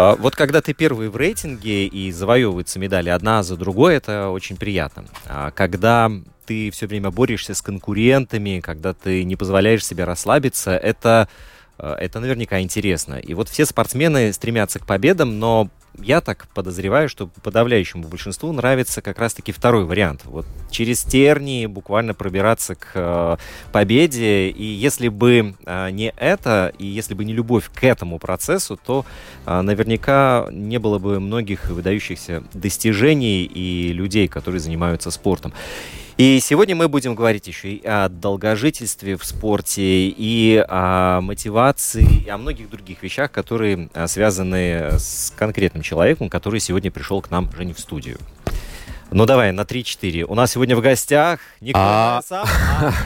А Вот когда ты первый в рейтинге и завоевываются медали одна за другой, это очень приятно. А когда ты все время борешься с конкурентами, когда ты не позволяешь себе расслабиться, это, это наверняка интересно. И вот все спортсмены стремятся к победам, но я так подозреваю, что подавляющему большинству нравится как раз-таки второй вариант. Вот через тернии буквально пробираться к э, победе. И если бы э, не это, и если бы не любовь к этому процессу, то э, наверняка не было бы многих выдающихся достижений и людей, которые занимаются спортом. И сегодня мы будем говорить еще и о долгожительстве в спорте, и о мотивации, и о многих других вещах, которые а, связаны с конкретным человеком, который сегодня пришел к нам, Женя, в студию. Ну давай, на 3-4. У нас сегодня в гостях Николай А, Сам.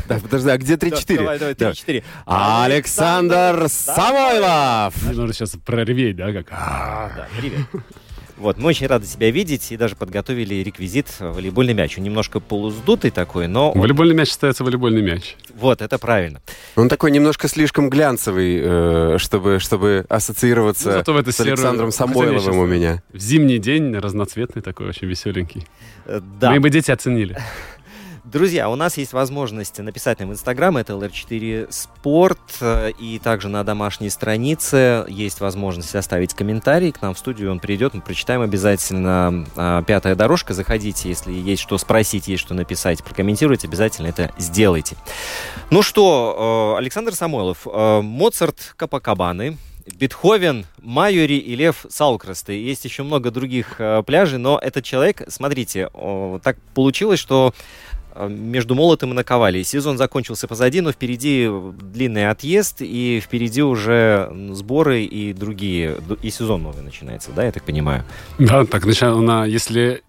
Так, подожди, а где 3-4? Давай, давай, Да. 3-4. Александр Самойлов! Нужно сейчас прореветь, да, как? А, да, привет. Вот, мы очень рады тебя видеть и даже подготовили реквизит волейбольный мяч. Он немножко полуздутый такой, но он- Волейбольный мяч остается волейбольный мяч. вот, это правильно. Он такой немножко слишком глянцевый, э, чтобы, чтобы ассоциироваться Ну, зато в эту с Александром Самойловым у меня. В зимний день разноцветный такой, очень веселенький. Э, Да. Мои бы дети оценили. Друзья, у нас есть возможность написать нам в Инстаграм, это LR4 Спорт, э, и также на домашней странице есть возможность оставить комментарий к нам в студию, он придет, мы прочитаем обязательно а, пятая дорожка, заходите, если есть что спросить, есть что написать, прокомментируйте, обязательно это сделайте. Ну что, э, Александр Самойлов, э, Моцарт Капакабаны, Бетховен, Майори и Лев Саукрасты. Есть еще много других э, пляжей, но этот человек, смотрите, о, так получилось, что между молотом и наковали. Сезон закончился позади, но впереди длинный отъезд, и впереди уже сборы и другие, и сезон новый начинается, да, я так понимаю? Да, так, на, если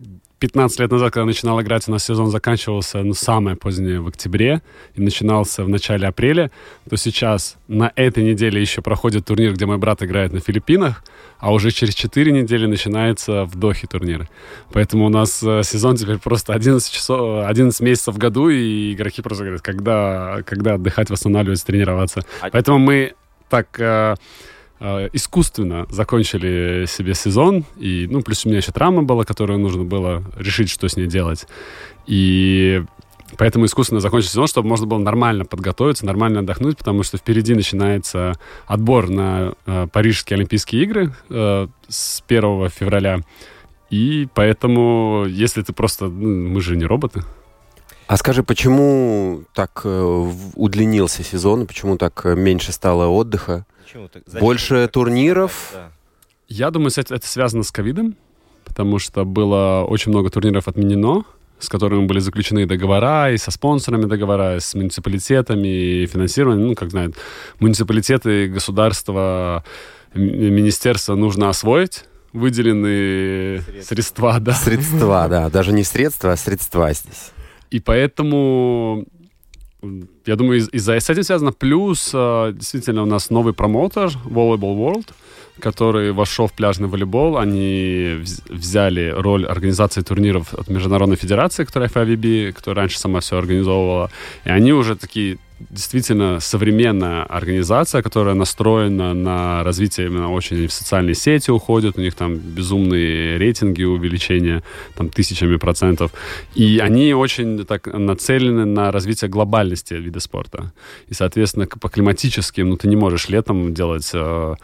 15 лет назад, когда начинал играть, у нас сезон заканчивался, ну, самое позднее в октябре и начинался в начале апреля, то сейчас на этой неделе еще проходит турнир, где мой брат играет на Филиппинах, а уже через 4 недели начинается в Дохе турнир. Поэтому у нас э, сезон теперь просто 11, часов, 11 месяцев в году, и игроки просто говорят, когда, когда отдыхать, восстанавливаться, тренироваться. А- Поэтому мы так э, искусственно закончили себе сезон. И, ну, плюс у меня еще травма была, которую нужно было решить, что с ней делать. И поэтому искусственно закончили сезон, чтобы можно было нормально подготовиться, нормально отдохнуть, потому что впереди начинается отбор на э, Парижские Олимпийские игры э, с 1 февраля. И поэтому, если ты просто... ну, мы же не роботы. А скажи, почему так э, удлинился сезон, почему так э, меньше стало отдыха? Больше турниров? Да. Я думаю, это связано с ковидом, потому что было очень много турниров отменено, с которыми были заключены договора, и со спонсорами договора, и с муниципалитетами, и финансирование. Ну, как знают, муниципалитеты, государства, м- министерства нужно освоить выделенные Средства. средства, да. Средства, да. Даже не средства, а средства здесь. И поэтому, я думаю, из- из-за с этим связано. Плюс, э, действительно, у нас новый промоутер Volleyball World, который вошел в пляжный волейбол. Они вз- взяли роль организации турниров от Международной Федерации, которая FIVB, которая раньше сама все организовывала. И они уже такие действительно современная организация, которая настроена на развитие именно очень в социальные сети уходят, у них там безумные рейтинги увеличения, там тысячами процентов. И они очень так нацелены на развитие глобальности вида спорта. И, соответственно, по климатическим, ну, ты не можешь летом делать э,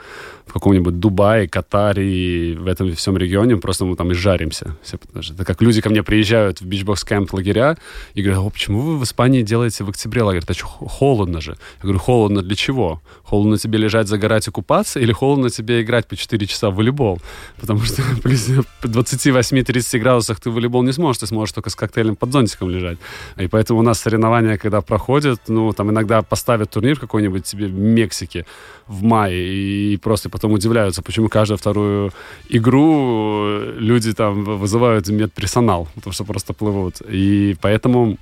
в каком-нибудь Дубае, Катаре в этом всем регионе просто мы там и жаримся. Все, это как люди ко мне приезжают в BeachBox Camp лагеря и говорят, о, почему вы в Испании делаете в октябре лагерь? Это что, холодно же. Я говорю, холодно для чего? Холодно тебе лежать, загорать и купаться или холодно тебе играть по 4 часа в волейбол? Потому что при 28-30 градусах ты в волейбол не сможешь, ты сможешь только с коктейлем под зонтиком лежать. И поэтому у нас соревнования, когда проходят, ну, там иногда поставят турнир какой-нибудь тебе в Мексике в мае, и просто потом удивляются, почему каждую вторую игру люди там вызывают медперсонал, потому что просто плывут. И поэтому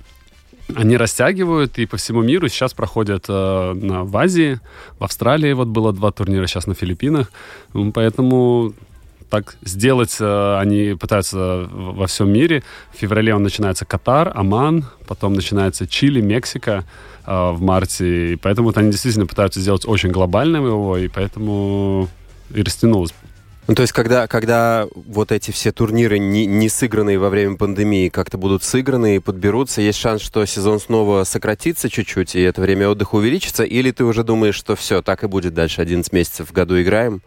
они растягивают, и по всему миру сейчас проходят э, на, в Азии, в Австралии вот было два турнира, сейчас на Филиппинах. Поэтому так сделать э, они пытаются во всем мире. В феврале он начинается Катар, Оман, потом начинается Чили, Мексика э, в марте. И поэтому вот они действительно пытаются сделать очень глобальным его, и поэтому и растянулось. Ну, то есть, когда, когда вот эти все турниры, не, не сыгранные во время пандемии, как-то будут сыграны и подберутся, есть шанс, что сезон снова сократится чуть-чуть, и это время отдыха увеличится? Или ты уже думаешь, что все, так и будет дальше, 11 месяцев в году играем?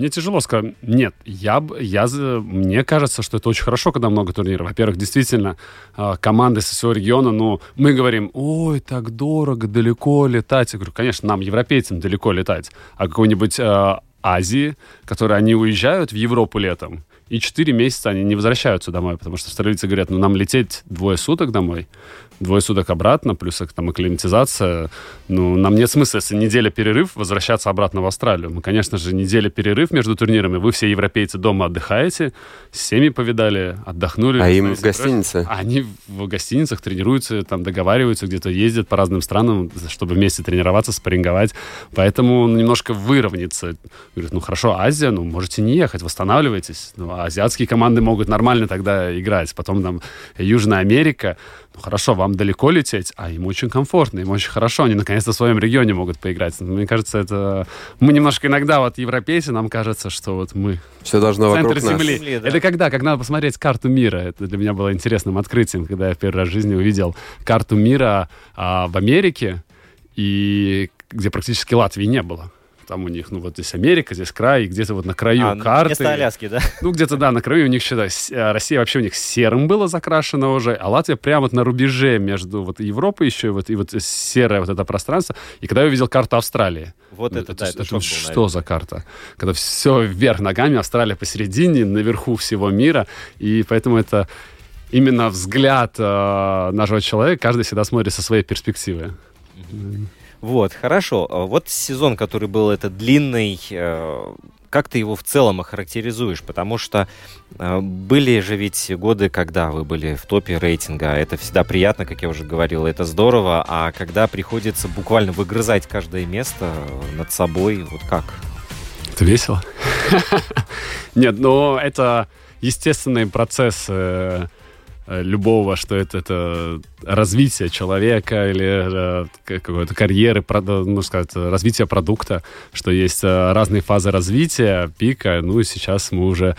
Мне тяжело сказать. Нет, я, я, мне кажется, что это очень хорошо, когда много турниров. Во-первых, действительно, а, команды со своего региона, ну, мы говорим, ой, так дорого, далеко летать. Я говорю, конечно, нам, европейцам, далеко летать. А какой-нибудь э, Азии, которые они уезжают в Европу летом, и 4 месяца они не возвращаются домой, потому что австралийцы говорят, ну, нам лететь двое суток домой двое суток обратно, плюс там акклиматизация. Ну, нам нет смысла, если неделя перерыв, возвращаться обратно в Австралию. Мы, конечно же, неделя перерыв между турнирами. Вы все европейцы дома отдыхаете, с семьи повидали, отдохнули. А им в гостинице? Они в гостиницах тренируются, там договариваются, где-то ездят по разным странам, чтобы вместе тренироваться, спарринговать. Поэтому он немножко выровняется. Говорит, ну хорошо, Азия, ну можете не ехать, восстанавливайтесь. Ну, а азиатские команды могут нормально тогда играть. Потом там Южная Америка, ну хорошо, вам далеко лететь, а им очень комфортно, им очень хорошо, они наконец-то в своем регионе могут поиграть. Мне кажется, это... Мы немножко иногда, вот европейцы, нам кажется, что вот мы... Все должно центр вокруг Земли. Земли, да. Это когда? Как надо посмотреть карту мира. Это для меня было интересным открытием, когда я в первый раз в жизни увидел карту мира а, в Америке, и где практически Латвии не было там у них, ну, вот здесь Америка, здесь край, и где-то вот на краю А, карты. Вместо Аляски, да? Ну, где-то, да, на краю у них считай, а, Россия вообще у них серым была закрашена уже, а Латвия прямо вот на рубеже между вот Европой еще и вот, и вот серое вот это пространство. И когда я увидел карту Австралии, Вот ну, это, да, это это был, что наверное. за карта? Когда все вверх ногами, Австралия посередине, наверху всего мира, и поэтому это именно взгляд э, нашего человека, каждый всегда смотрит со своей перспективы. Вот, хорошо. А Вот сезон, который был этот длинный, э, как ты его в целом охарактеризуешь? Потому что э, были же ведь годы, когда вы были в топе рейтинга. Это всегда приятно, как я уже говорил, это здорово. А когда приходится буквально выгрызать каждое место над собой, вот как? Это весело? Нет, но это естественный процесс э, любого, что это, это развитие человека или э, какой-то карьеры, ну, сказать, развитие продукта, что есть э, разные фазы развития, пика, ну и сейчас мы уже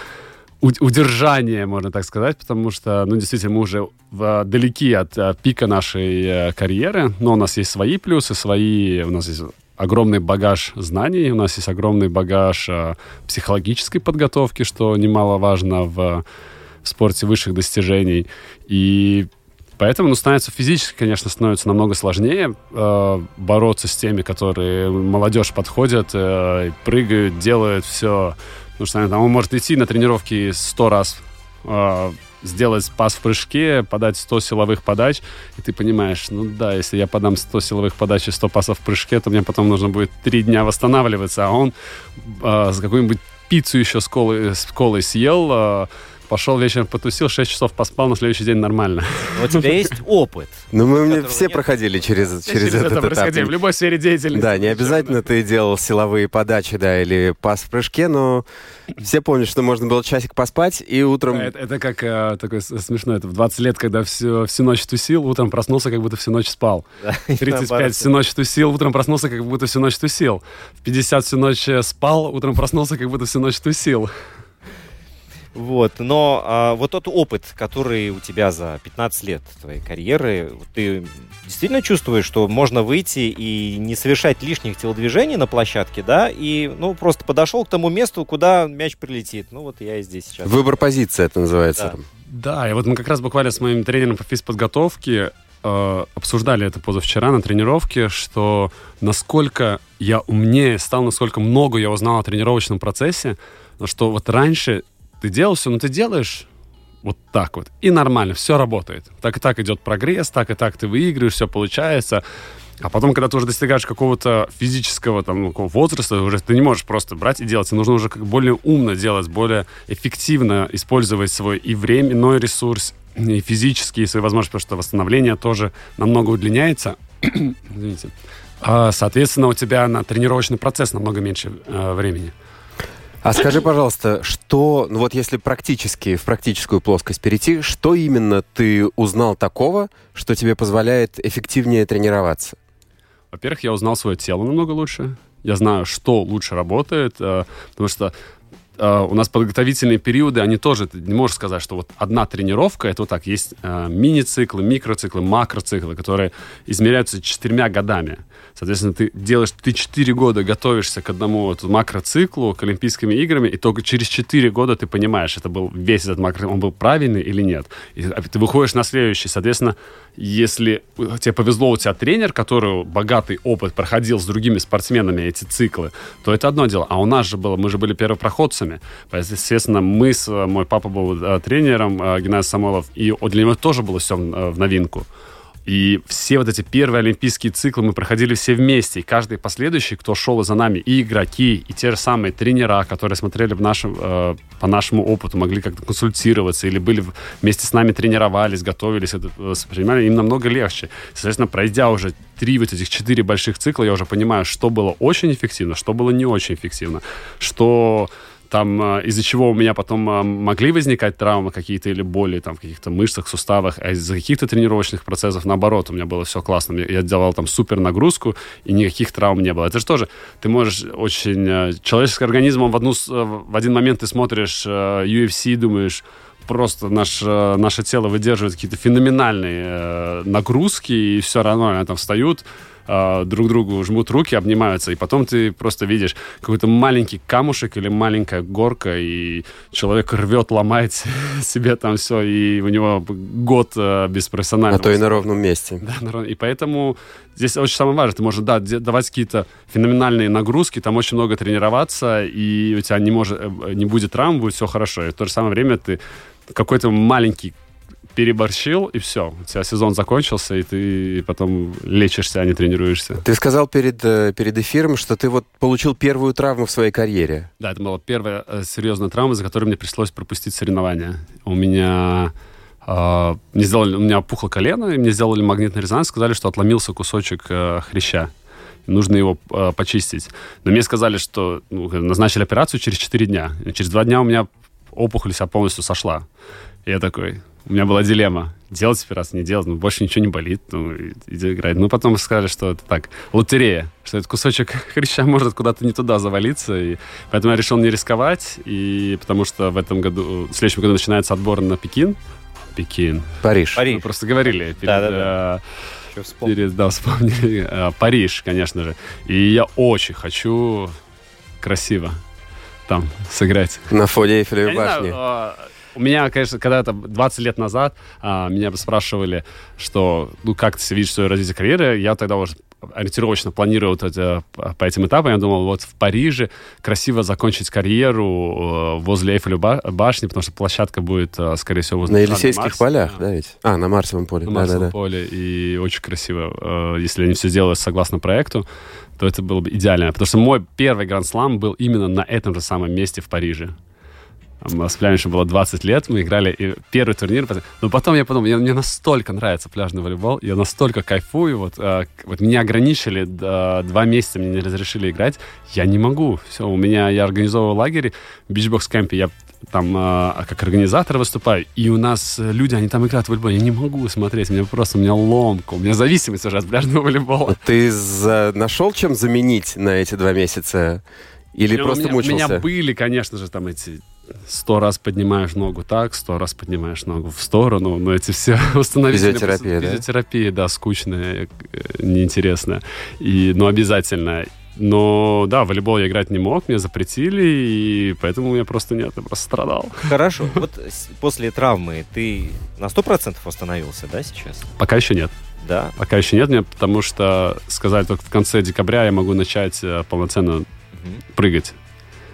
удержание, можно так сказать, потому что, ну, действительно, мы уже далеки от э, пика нашей э, карьеры, но у нас есть свои плюсы, свои, у нас есть огромный багаж знаний, у нас есть огромный багаж э, психологической подготовки, что немаловажно в, в спорте высших достижений. И Поэтому, ну, становится физически, конечно, становится намного сложнее э, бороться с теми, которые молодежь подходят, э, прыгают, делают все. Потому что там, он может идти на тренировки сто раз, э, сделать пас в прыжке, подать 100 силовых подач, и ты понимаешь, ну да, если я подам 100 силовых подач и 100 пасов в прыжке, то мне потом нужно будет три дня восстанавливаться, а он э, с какой-нибудь пиццу еще с колой, с колой съел, э, пошел вечером потусил, 6 часов поспал, на следующий день нормально. Но у тебя есть опыт. Ну, мы мне все нет. проходили через, через, Через этот это этап. в любой сфере деятельности. Да, не обязательно ты делал силовые подачи, да, или пас в прыжке, но все помнят, что можно было часик поспать, и утром... Это, это как э, такое смешно. Это в 20 лет, когда всю, всю ночь тусил, утром проснулся, как будто всю ночь спал. Да, В 35 всю ночь тусил, утром проснулся, как будто всю ночь тусил. В 50 всю ночь э, спал, утром проснулся, как будто всю ночь тусил. Вот, но а, вот тот опыт, который у тебя за 15 лет твоей карьеры, ты действительно чувствуешь, что можно выйти и не совершать лишних телодвижений на площадке, да, и, ну, просто подошел к тому месту, куда мяч прилетит. Ну, вот я и здесь сейчас. Выбор позиции это называется. Да. Да, и вот мы как раз буквально с моим тренером по физподготовке э, обсуждали это позавчера на тренировке, что насколько я умнее стал, насколько много я узнал о тренировочном процессе, что вот раньше ты делал все, но ты делаешь вот так вот, и нормально, все работает. Так и так идет прогресс, так и так ты выигрываешь, все получается. А потом, когда ты уже достигаешь какого-то физического там, ну, какого возраста, уже ты не можешь просто брать и делать. Тебе нужно уже как более умно делать, более эффективно использовать свой и временной ресурс, и физические свои возможности, потому что восстановление тоже намного удлиняется. Извините. А, соответственно, у тебя на тренировочный процесс намного меньше э, времени. А скажи, пожалуйста, что, ну вот если практически, в практическую плоскость перейти, что именно ты узнал такого, что тебе позволяет эффективнее тренироваться? Во-первых, я узнал свое тело намного лучше. Я знаю, что лучше работает, э, потому что э, у нас подготовительные периоды, они тоже, ты не можешь сказать, что вот одна тренировка, это вот так, есть э, мини-циклы, микроциклы, макроциклы, которые измеряются четырьмя годами. Соответственно, ты делаешь, ты четыре года готовишься к одному вот макроциклу, к Олимпийским играм, и только через четыре года ты понимаешь, это был весь этот макро, он был правильный или нет. И ты выходишь на следующий. Соответственно, если тебе повезло, у тебя тренер, который богатый опыт проходил с другими спортсменами эти циклы, то это одно дело. А у нас же было, мы же были первопроходцами. Естественно, мы с, мой папа был э, тренером, э, Геннадий Самойлов, и для него тоже было все в новинку. И все вот эти первые олимпийские циклы мы проходили все вместе. И каждый последующий, кто шел за нами, и игроки, и те же самые тренера, которые смотрели в нашем, э, по нашему опыту, могли как-то консультироваться, или были вместе с нами тренировались, готовились, это воспринимали, им намного легче. Соответственно, пройдя уже три вот этих четыре больших цикла, я уже понимаю, что было очень эффективно, что было не очень эффективно, что там э, из-за чего у меня потом э, могли возникать травмы какие-то или боли там в каких-то мышцах, суставах, а из-за каких-то тренировочных процессов, наоборот, у меня было все классно. Я делал там супер нагрузку, и никаких травм не было. Это же тоже, ты можешь очень... э, Человеческий организм, он в, одну, в один момент ты смотришь UFC, думаешь, просто наш, наше тело выдерживает какие-то феноменальные э, нагрузки, и все равно они там встают, э, друг другу жмут руки, обнимаются, и потом ты просто видишь какой-то маленький камушек или маленькая горка, и человек рвет, ломает себе там все, и у него год э, без А профессионального то и на ровном месте. да, народ- и поэтому здесь очень самое важное. Ты можешь, да, давать какие-то феноменальные нагрузки, там очень много тренироваться, и у тебя не, может, э, не будет травм, будет все хорошо. И в то же самое время ты какой-то маленький переборщил, и все. У тебя сезон закончился, и ты потом лечишься, а не тренируешься. Ты сказал перед, э, перед эфиром, что ты вот получил первую травму в своей карьере. Да, это была первая э, серьезная травма, за которой мне пришлось пропустить соревнования. У меня э, мне сделали, у меня опухло колено, и мне сделали магнитный резонанс, сказали, что отломился кусочек э, хряща. Нужно его э, почистить. Но мне сказали, что ну, назначили операцию через 4 дня. И через 2 дня у меня опухоль вся полностью сошла. И я такой, у меня была дилемма. Делать операцию, не делать, ну, больше ничего не болит, ну, иди играть. Ну, потом сказали, что это так, лотерея, что этот кусочек хряща может куда-то не туда завалиться, и поэтому я решил не рисковать, и потому что в этом году, в следующем году начинается отбор на Пекин. Пекин. Париж. Париж. Мы просто говорили перед, Да-да-да. э, Чё вспомнил? перед- да, вспомнили. Э, Париж, конечно же. И я очень хочу красиво там сыграть. На фоне Эйфелевой знаю, башни. а, у меня, конечно, когда-то 20 лет назад а, меня спрашивали, что, ну, как ты видишь свое развитие карьеры, я тогда уже ориентировочно планировал вот это, по по этим этапам. Я думал, вот в Париже красиво закончить карьеру э, возле ба- башни, потому что площадка будет, э, скорее всего, возле На Елисейских Марс. полях, Да. да ведь? А, на Марсовом поле. На Марсовом Да-да-да. поле, и очень красиво. Если они все сделают согласно проекту, то это было бы идеально. Потому что мой первый гранд-слам был именно на этом же самом месте в Париже. С пляжем было 20 лет, мы играли и первый турнир. Но потом я подумал, я- мне настолько нравится пляжный волейбол, я настолько кайфую. Вот, э, к- вот меня ограничили, э, два месяца мне не разрешили играть. Я не могу. Все, у меня, я организовывал лагерь в бичбокс-кемпе, я там э, как организатор выступаю, и у нас люди, они там играют в волейбол, я не могу смотреть, мне просто, у меня ломка, у меня зависимость уже от пляжного волейбола. Ты за- нашел чем заменить на эти два месяца? Или Ну, просто у меня, мучился? У меня были, конечно же, там эти сто раз поднимаешь ногу так, сто раз поднимаешь ногу в сторону, но эти все установительные... Физиотерапия, да? Физиотерапия, да, скучная, э, неинтересная. И, но обязательно. Но да, в волейбол я играть не мог, мне запретили, и поэтому у меня просто нет, я просто страдал. Хорошо. Вот после травмы ты на 100% восстановился, да, сейчас? Пока еще нет. Да. Пока еще нет мне, потому что сказать только в конце декабря я могу начать э, полноценно прыгать.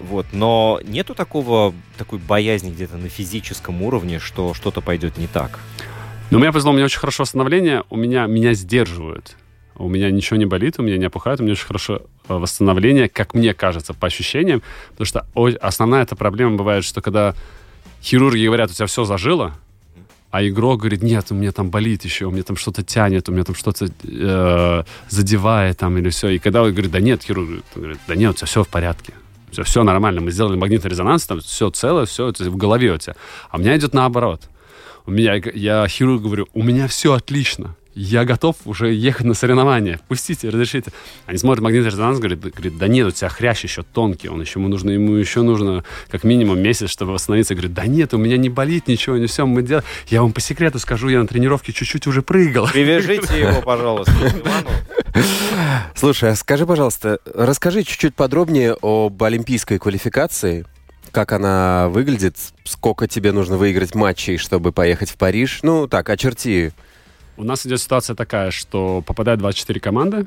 Вот, но нету такого, такой боязни где-то на физическом уровне, что что-то пойдет не так. Но у меня повезло, у меня очень хорошее восстановление, у меня, меня сдерживают. У меня ничего не болит, у меня не опухает, у меня очень хорошее э, восстановление, как мне кажется, по ощущениям. Потому что основная эта проблема бывает, что когда хирурги говорят, у тебя все зажило, а игрок говорит, нет, у меня там болит еще, у меня там что-то тянет, у меня там что-то э, задевает там или все. И когда он говорит, да нет, хирург говорит, да нет, у тебя все в порядке. Все, все нормально, мы сделали магнитный резонанс, там все целое, все это в голове у тебя. А у меня идет наоборот. У меня, я хирургу говорю, у меня все отлично. Я готов уже ехать на соревнования. Пустите, разрешите. Они смотрят магнитный резонанс, говорят, говорит, да нет, у тебя хрящ еще тонкий, он еще, ему нужно, ему еще нужно как минимум месяц, чтобы восстановиться. Говорит, да нет, у меня не болит ничего, не все, мы делаем. Я вам по секрету скажу, я на тренировке чуть-чуть уже прыгал. Привяжите его, пожалуйста. Слушай, а скажи, пожалуйста, расскажи чуть-чуть подробнее об олимпийской квалификации. Как она выглядит? Сколько тебе нужно выиграть матчей, чтобы поехать в Париж? Ну, так, очерти. У нас идет ситуация такая, что попадает 24 команды.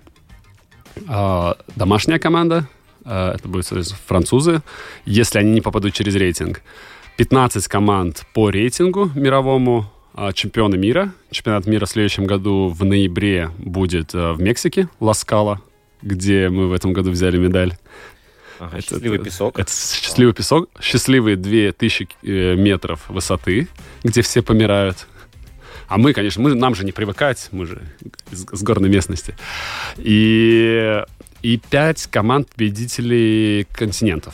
А, домашняя команда, а, это будут французы, если они не попадут через рейтинг. 15 команд по рейтингу мировому, а, чемпионы мира. Чемпионат мира в следующем году в ноябре будет в Мексике, Ласкала, где мы в этом году взяли медаль. Ага, Это- счастливый это- песок. Это счастливый песок, счастливые 2000 э, метров высоты, где все помирают. А мы, конечно, мы, нам же не привыкать, мы же с, с горной местности. И, и пять команд победителей континентов.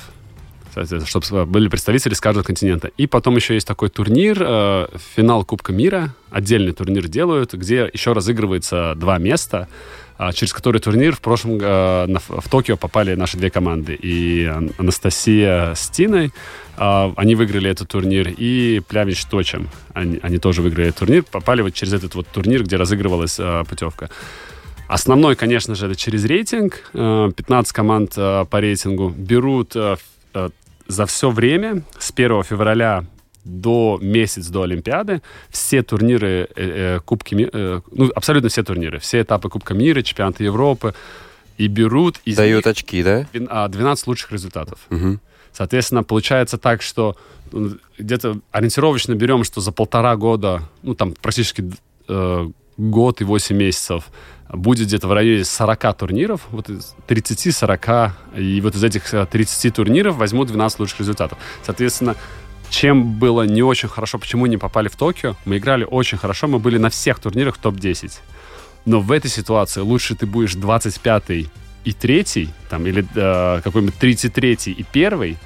Чтобы были представители с каждого континента. И потом еще есть такой турнир, э, финал Кубка мира, отдельный турнир делают, где еще разыгрывается два места, через который турнир в прошлом э, в Токио попали наши две команды. И Ан- Анастасия с Тиной, а, они выиграли этот турнир, и Плявич Точем, они, они тоже выиграли этот турнир, попали вот через этот вот турнир, где разыгрывалась э, путевка. Основной, конечно же, это через рейтинг. Э, 15 команд э, по рейтингу берут за все время с 1 февраля до месяц до Олимпиады все турниры, э, э, Кубки ми- э, ну, абсолютно все турниры, все этапы Кубка мира, чемпионаты Европы, и берут из Дают них очки, да? двен- а, 12 лучших результатов. Мгм. Соответственно, получается так, что ну, где-то ориентировочно берем, что за полтора года, ну, там практически э, год и 8 месяцев будет где-то в районе 40 турниров, вот из 30-40, и вот из этих э, 30 турниров возьмут 12 лучших результатов. Соответственно, чем было не очень хорошо, почему не попали в Токио, мы играли очень хорошо, мы были на всех турнирах топ-10. Но в этой ситуации лучше ты будешь 25 и 3, там, или э, какой-нибудь 33 и 1,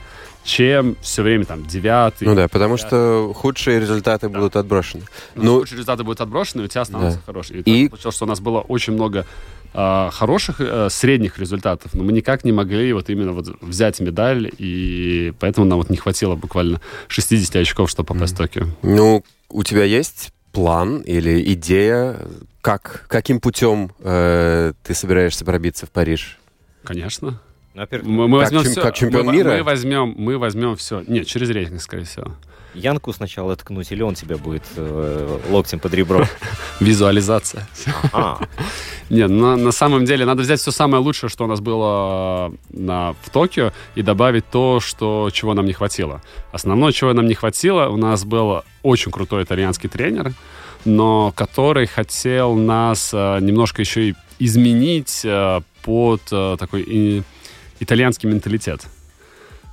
чем все время там 9 Ну да, потому что худшие результаты будут отброшены. ну, Ну, лучшие результаты будут отброшены, у тебя останутся Да. хорошие. И- И получилось, что у нас было очень много а, хороших э, средних результатов, но мы никак не могли вот именно вот взять медаль, и поэтому нам вот не хватило буквально 60 очков, чтобы попасть в Токио. ну, у тебя есть план или идея, как, каким путем э, ты собираешься пробиться в Париж? Конечно. Ну, Мы, мы Как возьмем чем- все. как чемпион мы, мира? Мы возьмем, мы возьмем все. Нет, через рейтинг, скорее всего. Янку сначала ткнуть, или он тебя будет э, локтем под ребро? Визуализация. А, Нет, на, на самом деле надо взять все самое лучшее, что у нас было на, в Токио, и добавить то, что, чего нам не хватило. Основное, чего нам не хватило, у нас был очень крутой итальянский тренер, но который хотел нас э, немножко еще и изменить э, под э, такой и- итальянский менталитет.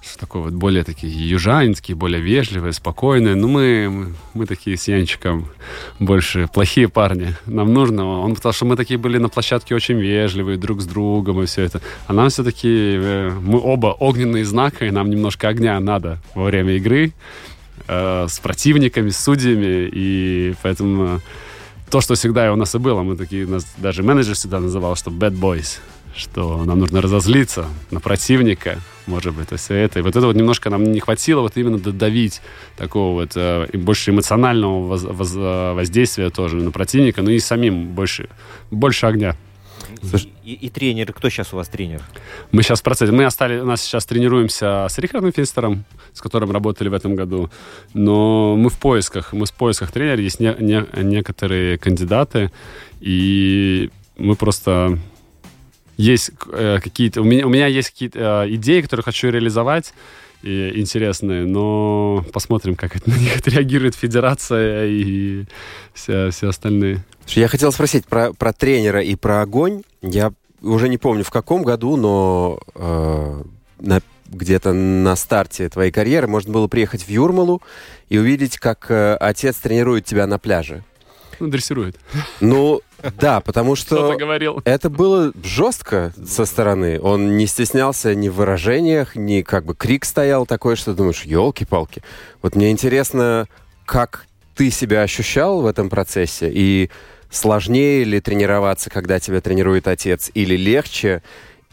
Что такое вот более такие южанские, более вежливые, спокойные. Ну, мы, мы, мы такие с Янчиком больше плохие парни. Нам нужно, он, потому что мы такие были на площадке очень вежливые друг с другом и все это. А нам все-таки, э, мы оба огненные знака, и нам немножко огня надо во время игры э, с противниками, с судьями, и поэтому э, то, что всегда у нас и было, мы такие, нас даже менеджер всегда называл, что bad boys, что нам нужно разозлиться на противника, может быть, то есть это. И вот это вот немножко нам не хватило вот именно додавить такого вот э, и больше эмоционального воз, воз, э, воздействия тоже на противника, ну и самим больше, больше огня. И, и тренер, кто сейчас у вас тренер? Мы сейчас в процессе. Мы остались, у нас сейчас тренируемся с Рихардом Финстером, с которым работали в этом году. Но мы в поисках. Мы в поисках тренера. Есть не, не, некоторые кандидаты. И мы просто есть э, какие-то... У меня, у меня есть какие-то э, идеи, которые хочу реализовать и интересные, но посмотрим, как это, на них отреагирует федерация и все, все остальные. Я хотел спросить про, про тренера и про огонь. Я уже не помню в каком году, но э, на, где-то на старте твоей карьеры можно было приехать в Юрмалу и увидеть, как э, отец тренирует тебя на пляже. Ну, дрессирует. Ну, да, потому что говорил. это было жестко со стороны. Он не стеснялся ни в выражениях, ни как бы крик стоял такой, что думаешь, елки-палки. Вот мне интересно, как ты себя ощущал в этом процессе и сложнее ли тренироваться, когда тебя тренирует отец, или легче?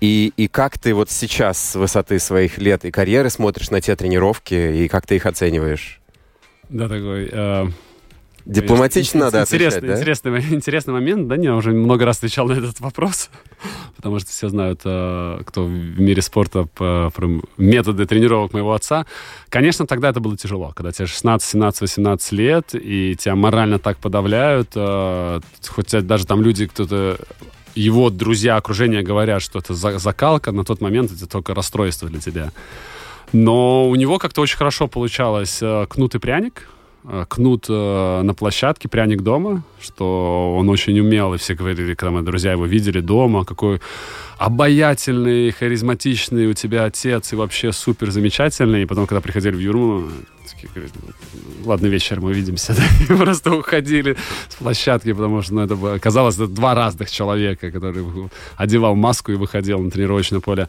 И, и как ты вот сейчас с высоты своих лет и карьеры смотришь на те тренировки и как ты их оцениваешь? Да, такой... Э, Дипломатично надо интересный, отвечать, да? интересный, интересный момент. Да, я уже много раз отвечал на этот вопрос, потому что все знают, э, кто в мире спорта по, про методы тренировок моего отца. Конечно, тогда это было тяжело, когда тебе 16, 17, 18 лет, и тебя морально так подавляют, э, хоть даже там люди, кто-то его друзья, окружение говорят, что это закалка, на тот момент это только расстройство для тебя. Но у него как-то очень хорошо получалось э, кнут и пряник. Э, кнут э, на площадке, пряник дома, что он очень умел, и все говорили, когда мы друзья его видели дома, какой обаятельный, харизматичный у тебя отец, и вообще супер замечательный. И потом, когда приходили в Юрму, такие говорят, ладно, вечер мы увидимся. И просто уходили с площадки, потому что ну, это было, казалось, это два разных человека, который одевал маску и выходил на тренировочное поле.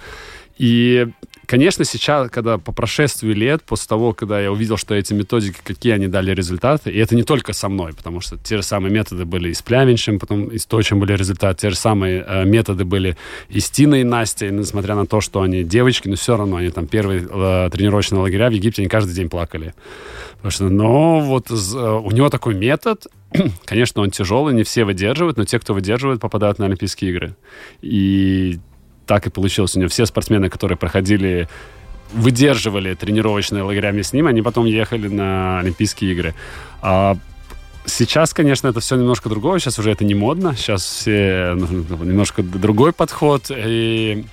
И Конечно, сейчас, когда по прошествии лет, после того, когда я увидел, что эти методики, какие они дали результаты, и это не только со мной, потому что те же самые методы были и с Плявинчем, потом и с Точем были результаты, те же самые э, методы были и с Тиной и Настей, несмотря на то, что они девочки, но все равно они там первые э, тренировочные лагеря в Египте, они каждый день плакали. Потому что, но вот э, у него такой метод, конечно, он тяжелый, не все выдерживают, но те, кто выдерживает, попадают на Олимпийские игры. И так и получилось. У него все спортсмены, которые проходили выдерживали тренировочные лагерями с ним, они потом ехали на Олимпийские игры. А сейчас, конечно, это все немножко другое. Сейчас уже это не модно. Сейчас все ну, немножко другой подход. И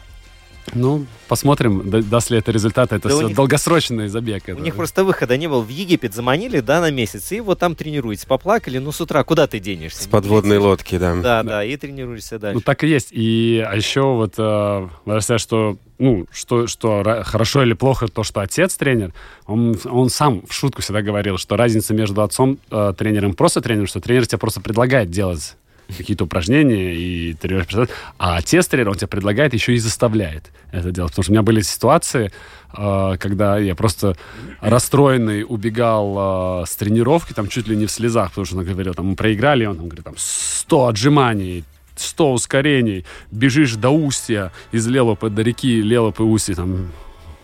ну, посмотрим, даст ли это результат. Это да все них, долгосрочный забег. У это. них просто выхода не было. В Египет заманили, да, на месяц, и вот там тренируетесь. Поплакали, ну, с утра куда ты денешься? С подводной лодки, да. Да, да, да, и тренируешься дальше. Ну, так и есть. И а еще вот, э, что, ну, что, что хорошо или плохо то, что отец тренер, он, он сам в шутку всегда говорил, что разница между отцом э, тренером и просто тренером, что тренер тебе просто предлагает делать какие-то упражнения и тренируешь А отец тренер, он тебе предлагает, еще и заставляет это делать. Потому что у меня были ситуации, э, когда я просто расстроенный убегал э, с тренировки, там чуть ли не в слезах, потому что он говорил, там мы проиграли, он говорит, там 100 отжиманий, 100 ускорений, бежишь до устья из Лелопы до реки Лелопы устья, там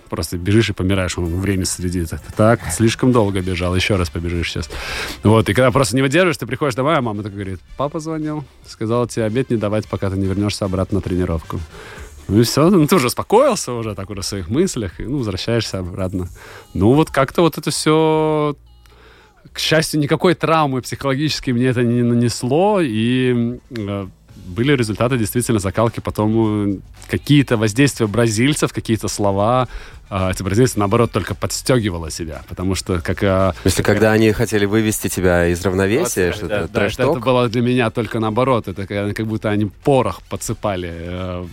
просто бежишь и помираешь, он время следит. Так, слишком долго бежал, еще раз побежишь сейчас. Вот, и когда просто не выдерживаешь, ты приходишь домой, а мама так говорит, папа звонил, сказал тебе обед не давать, пока ты не вернешься обратно на тренировку. Ну и все, ну ты уже успокоился уже так уже в своих мыслях, и ну, возвращаешься обратно. Ну вот как-то вот это все к счастью, никакой травмы психологической мне это не нанесло, и э, были результаты действительно закалки, потом э, какие-то воздействия бразильцев, какие-то слова, а эти бразильцы, наоборот, только подстегивало себя, потому что как... А, Если когда они хотели вывести тебя из равновесия, вот, что да, да, это, это было для меня только наоборот, это как будто они порох подсыпали э,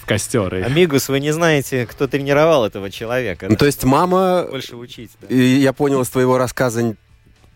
в костер. Амигус, вы не знаете, кто тренировал этого человека. Ну, да? то есть мама... Больше учить. Да. И я понял из твоего рассказа,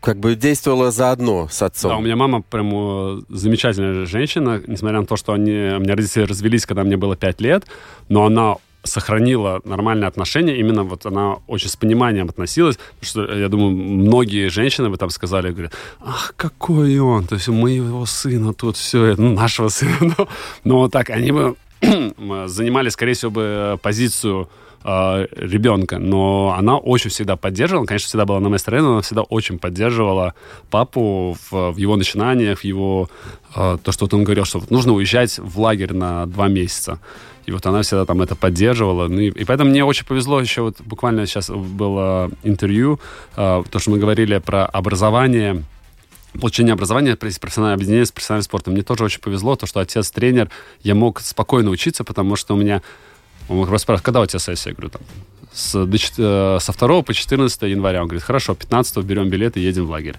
как бы действовала заодно с отцом. Да, у меня мама прям замечательная женщина, несмотря на то, что они, у меня родители развелись, когда мне было 5 лет, но она сохранила нормальные отношения, именно вот она очень с пониманием относилась, потому что, я думаю, многие женщины бы там сказали, говорят, ах, какой он, то есть у моего сына тут все ну, нашего сына, но, но так, они бы занимали, скорее всего, бы позицию э, ребенка, но она очень всегда поддерживала, конечно, всегда была на моей стороне, но она всегда очень поддерживала папу в, в его начинаниях, в его э, то, что вот он говорил, что нужно уезжать в лагерь на два месяца. И вот она всегда там это поддерживала. Ну, и, и поэтому мне очень повезло еще вот буквально сейчас было интервью, э, то, что мы говорили про образование, получение образования, профессиональное объединение с профессиональным спортом. Мне тоже очень повезло, то, что отец тренер, я мог спокойно учиться, потому что у меня... Он мог спрашивать, когда у тебя сессия? Я говорю, там, с, до, со 2 по 14 января. Он говорит, хорошо, 15 берем билет и едем в лагерь.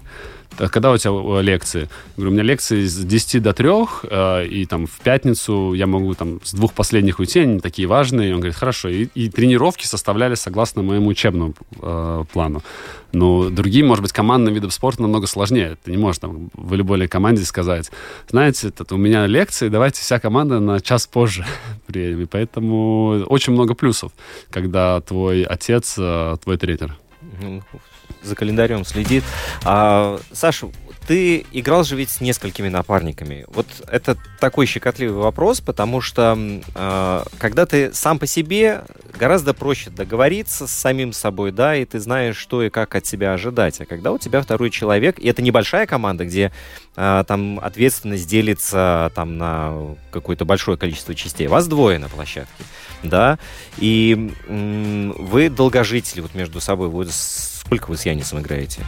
«А когда у тебя э, лекции? Говорю, у меня лекции с 10 до 3, э, и там в пятницу я могу там с двух последних уйти, они такие важные. Он говорит, хорошо. И, и тренировки составляли согласно моему учебному э, плану. Но другие, может быть, командные виды спорта намного сложнее. Ты не можешь там волейбольной команде сказать, знаете, это, у меня лекции, давайте вся команда на час позже приедем. И поэтому очень много плюсов, когда твой отец э, твой тренер за календарем следит. А, Саша, ты играл же ведь с несколькими напарниками. Вот это такой щекотливый вопрос, потому что э, когда ты сам по себе, гораздо проще договориться с самим собой, да, и ты знаешь, что и как от себя ожидать. А когда у тебя второй человек, и это небольшая команда, где э, там ответственность делится там на какое-то большое количество частей. Вас двое на площадке, да, и э, вы долгожители вот между собой. Вы сколько вы с Янисом играете?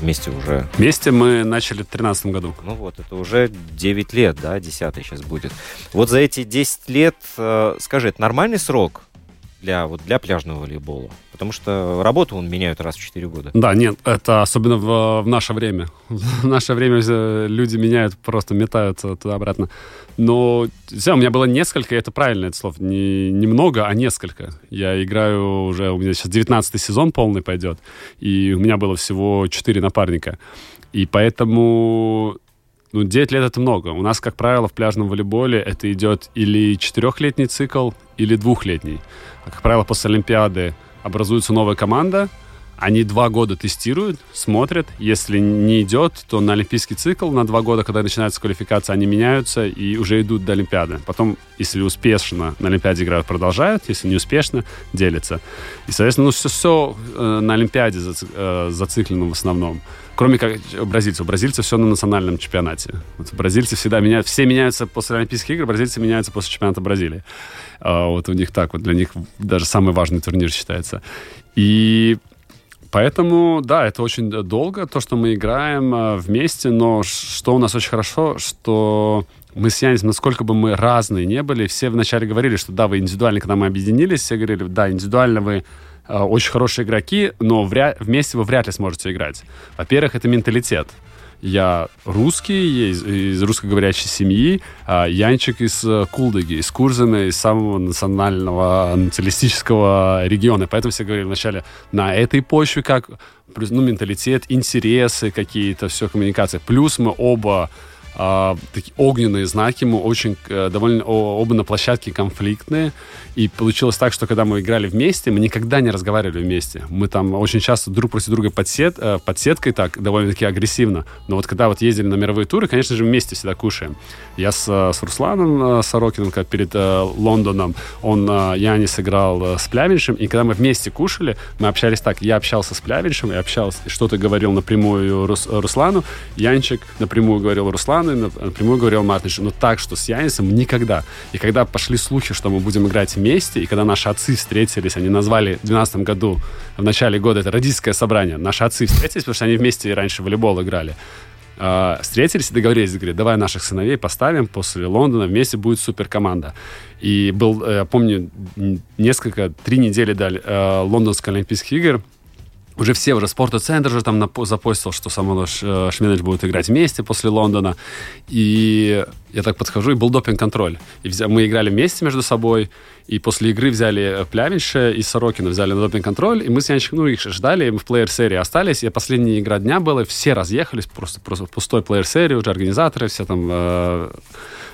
вместе уже? Вместе мы начали в 2013 году. Ну вот, это уже 9 лет, да, 10 сейчас будет. Вот за эти 10 лет, э, скажи, это нормальный срок для, вот, для пляжного волейбола? Потому что работу он меняют раз в 4 года. Да, нет, это особенно в, в наше время. В наше время люди меняют, просто метаются туда-обратно. Но все, у меня было несколько, и это правильно, это слово. Не, не много, а несколько. Я играю уже, у меня сейчас 19 сезон полный пойдет, и у меня было всего 4 напарника. И поэтому ну, 9 лет это много. У нас, как правило, в пляжном волейболе это идет или четырехлетний цикл, или двухлетний. А, как правило, после Олимпиады образуется новая команда, они два года тестируют, смотрят. Если не идет, то на олимпийский цикл на два года, когда начинается квалификация, они меняются и уже идут до Олимпиады. Потом, если успешно на Олимпиаде играют, продолжают. Если не успешно, делятся. И, соответственно, ну, все, все э, на Олимпиаде э, зациклено в основном. Кроме как бразильцев. Бразильцы все на национальном чемпионате. Вот бразильцы всегда меняют, все меняются после Олимпийских игр, бразильцы меняются после чемпионата Бразилии. А, вот у них так вот, для них даже самый важный турнир считается. И Поэтому, да, это очень долго, то, что мы играем э, вместе, но что у нас очень хорошо, что мы с Янисом, насколько бы мы разные не были, все вначале говорили, что да, вы индивидуально, когда мы объединились, все говорили, да, индивидуально вы очень хорошие игроки, но вряд, вместе вы вряд ли сможете играть. Во-первых, это менталитет. Я русский, из, из русскоговорящей семьи, а Янчик из э, Кулдыги, из Курзена, из самого национального националистического региона. Поэтому все говорили вначале, на этой почве как ну, менталитет, интересы какие-то, все, коммуникация. Плюс мы оба э, такие огненные знаки, мы очень э, довольно оба на площадке конфликтные. И получилось так, что когда мы играли вместе, мы никогда не разговаривали вместе. Мы там очень часто друг против друга под, сет, э, под сеткой так, довольно-таки агрессивно. Но вот когда вот ездили на мировые туры, конечно же, вместе всегда кушаем. Я с, э, с Русланом Сорокиным, как перед э, Лондоном, он, э, я не сыграл э, с Плявиншем, и когда мы вместе кушали, мы общались так. Я общался с Плявиншем, я общался, что-то говорил напрямую Рус, Руслану, Янчик напрямую говорил Руслану, напрямую говорил Мартиншу. Но так, что с Янисом никогда. И когда пошли слухи, что мы будем играть вместе, и когда наши отцы встретились, они назвали в 2012 году, в начале года, это родительское собрание, наши отцы встретились, потому что они вместе раньше в волейбол играли, Uh, встретились и договорились, говорят, давай наших сыновей поставим после Лондона, вместе будет суперкоманда. И был, э, я помню, несколько, три недели до uh, Лондонских Олимпийских игр, уже все, уже спортцентр уже там запостил, что Самойлов Шмидович будет играть вместе после Лондона. И я так подхожу, и был допинг-контроль. И мы играли вместе между собой, и после игры взяли Плявинша и Сорокина, взяли на допинг-контроль, и мы с Янчиком, ну, их ждали, мы в плеер-серии остались, и последняя игра дня была, все разъехались, просто, просто пустой плеер-серии, уже организаторы все там э,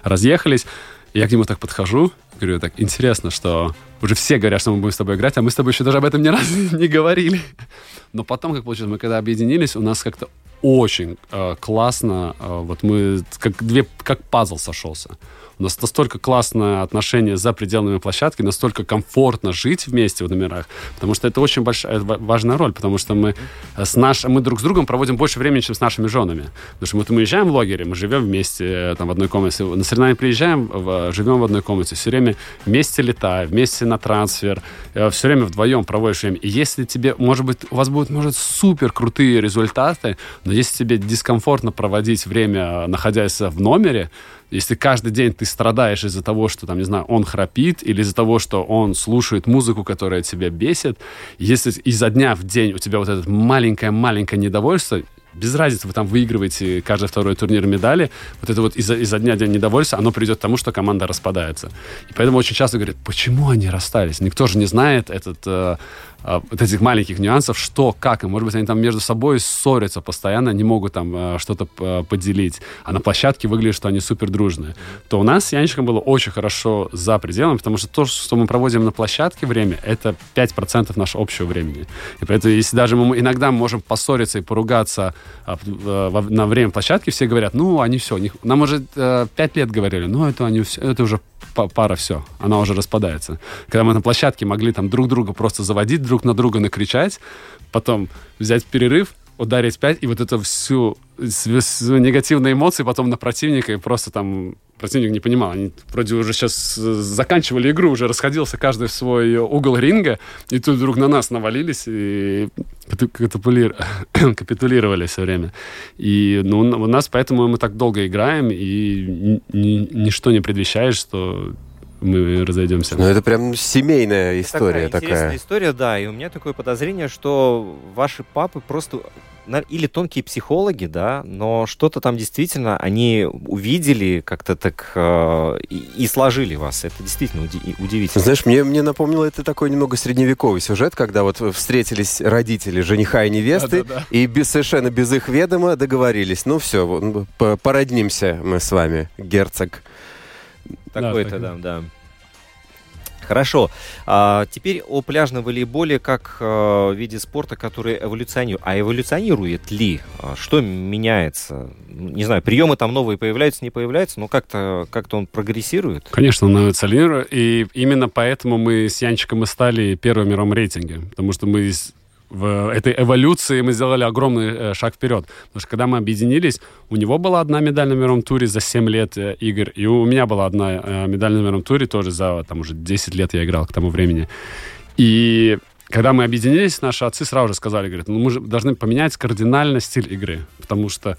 разъехались. И я к нему так подхожу, говорю, так, интересно, что уже все говорят, что мы будем с тобой играть, а мы с тобой еще даже об этом ни разу не говорили. Но потом, как получилось, мы когда объединились, у нас как-то очень э, классно. Э, вот мы как две, как пазл сошелся. У нас настолько классное отношение за пределами площадки, настолько комфортно жить вместе в номерах, потому что это очень большая, важная роль, потому что мы, с наш, мы друг с другом проводим больше времени, чем с нашими женами. Потому что мы, мы уезжаем в лагере, мы живем вместе э, там, в одной комнате, на соревнования приезжаем, в, живем в одной комнате, все время вместе летаем, вместе на трансфер, э, все время вдвоем проводишь время. И если тебе, может быть, у вас будут, может, супер крутые результаты, но если тебе дискомфортно проводить время, находясь в номере, если каждый день ты страдаешь из-за того, что, там, не знаю, он храпит, или из-за того, что он слушает музыку, которая тебя бесит, если изо дня в день у тебя вот это маленькое-маленькое недовольство, без разницы, вы там выигрываете каждый второй турнир медали, вот это вот изо, изо дня в день недовольство, оно придет к тому, что команда распадается. И поэтому очень часто говорят, почему они расстались? Никто же не знает этот э, вот этих маленьких нюансов, что, как, и, может быть, они там между собой ссорятся постоянно, не могут там э, что-то э, поделить, а на площадке выглядит, что они супер дружные, то у нас с Янчиком было очень хорошо за пределами, потому что то, что мы проводим на площадке время, это 5% нашего общего времени. И поэтому, если даже мы иногда можем поссориться и поругаться а, на время площадки, все говорят, ну, они все, нам уже 5 э, лет говорили, ну, это они все, это уже пара все, она уже распадается. Когда мы на площадке могли там друг друга просто заводить, друг на друга накричать, потом взять перерыв, ударить пять, и вот это всю, всю негативные эмоции потом на противника, и просто там противник не понимал. Они вроде уже сейчас заканчивали игру, уже расходился каждый в свой угол ринга, и тут вдруг на нас навалились и капитулировали все время. И ну, у нас поэтому мы так долго играем, и ни, ничто не предвещает, что мы разойдемся. Ну, это прям семейная история такая. Такая история, да. И у меня такое подозрение, что ваши папы просто или тонкие психологи, да, но что-то там действительно они увидели как-то так э, и, и сложили вас. Это действительно уди- удивительно. Знаешь, мне, мне напомнило это такой немного средневековый сюжет, когда вот встретились родители жениха и невесты, да, да, да. и без, совершенно без их ведома договорились. Ну все, породнимся мы с вами, герцог. Такой-то, да, да. Хорошо. А, теперь о пляжном волейболе как а, виде спорта, который эволюционирует. А эволюционирует ли? А, что меняется? Не знаю, приемы там новые появляются, не появляются, но как-то как он прогрессирует? Конечно, он эволюционирует. И именно поэтому мы с Янчиком и стали первым мировом рейтинге. Потому что мы в этой эволюции мы сделали огромный э, шаг вперед. Потому что когда мы объединились, у него была одна медаль на мировом туре за 7 лет э, игр, и у меня была одна э, медаль на мировом туре тоже за там уже 10 лет я играл к тому времени. И когда мы объединились, наши отцы сразу же сказали, говорят, ну мы же должны поменять кардинально стиль игры, потому что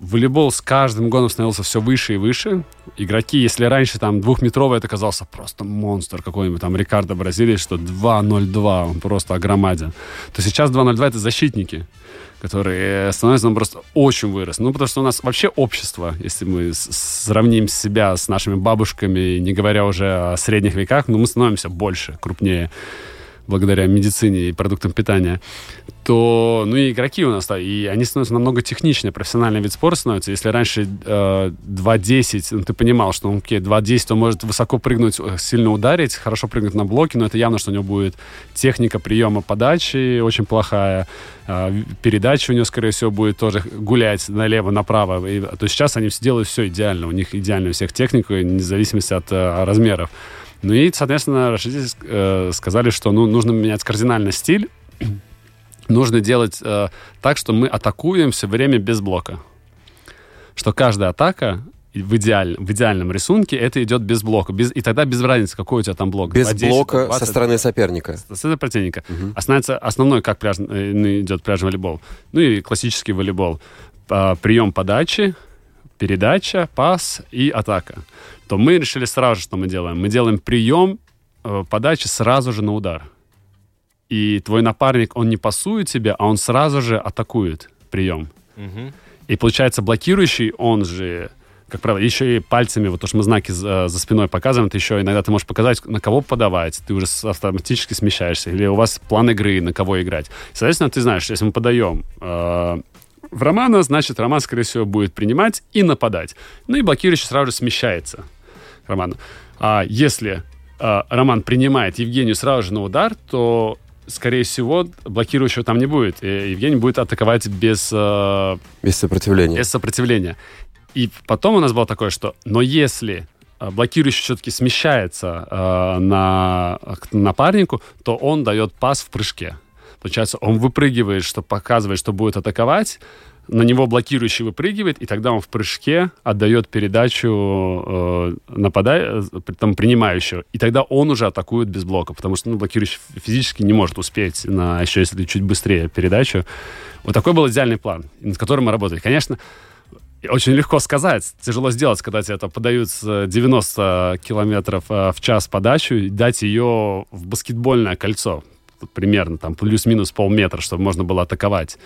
волейбол с каждым годом становился все выше и выше. Игроки, если раньше там двухметровый, это казался просто монстр какой-нибудь, там Рикардо Бразилии, что 2-0-2, он просто огромаден, то сейчас 2-0-2 это защитники, которые становятся, он просто очень вырос. Ну, потому что у нас вообще общество, если мы сравним себя с нашими бабушками, не говоря уже о средних веках, ну, мы становимся больше, крупнее благодаря медицине и продуктам питания, то, ну, и игроки у нас, и они становятся намного техничнее, профессиональный вид спорта становится. Если раньше э, 2.10, ну, ты понимал, что, ну, окей, 2.10, он может высоко прыгнуть, э, сильно ударить, хорошо прыгнуть на блоки, но это явно, что у него будет техника приема подачи очень плохая, э, передача у него, скорее всего, будет тоже гулять налево-направо. И, то есть сейчас они все делают все идеально, у них идеально у всех техника, вне зависимости от э, размеров. Ну и, соответственно, расширители э, сказали, что ну, нужно менять кардинально стиль, нужно делать э, так, что мы атакуем все время без блока. Что каждая атака в, идеаль, в идеальном рисунке это идет без блока. Без, и тогда без разницы, какой у тебя там блок. Без 10, блока 20, со стороны соперника. Со стороны противника. Угу. Основной, основной, как пляж, э, идет пляжный волейбол. Ну и классический волейбол. Прием подачи, передача, пас и атака то мы решили сразу что мы делаем. Мы делаем прием э, подачи сразу же на удар. И твой напарник, он не пасует тебе, а он сразу же атакует прием. Угу. И получается, блокирующий, он же, как правило, еще и пальцами, вот то, что мы знаки за, за спиной показываем, ты еще иногда ты можешь показать, на кого подавать, ты уже автоматически смещаешься. Или у вас план игры, на кого играть. Соответственно, ты знаешь, если мы подаем э, в Романа, значит, Роман, скорее всего, будет принимать и нападать. Ну и блокирующий сразу же смещается. Роману. А если а, Роман принимает Евгению сразу же на удар, то скорее всего, блокирующего там не будет. И Евгений будет атаковать без, э, Без сопротивления. без сопротивления. И потом у нас было такое, что, но если э, блокирующий все-таки смещается э, на, к напарнику, то он дает пас в прыжке. Получается, он выпрыгивает, что показывает, что будет атаковать, на него блокирующий выпрыгивает, и тогда он в прыжке отдает передачу э, напада... э, там, принимающего. И тогда он уже атакует без блока, потому что ну, блокирующий физически не может успеть на еще если чуть быстрее передачу. Вот такой был идеальный план, над которым мы работали. Конечно, очень легко сказать, тяжело сделать, когда тебе это подают с 90 километров э, в час подачу и дать ее в баскетбольное кольцо примерно там плюс-минус полметра, чтобы можно было атаковать.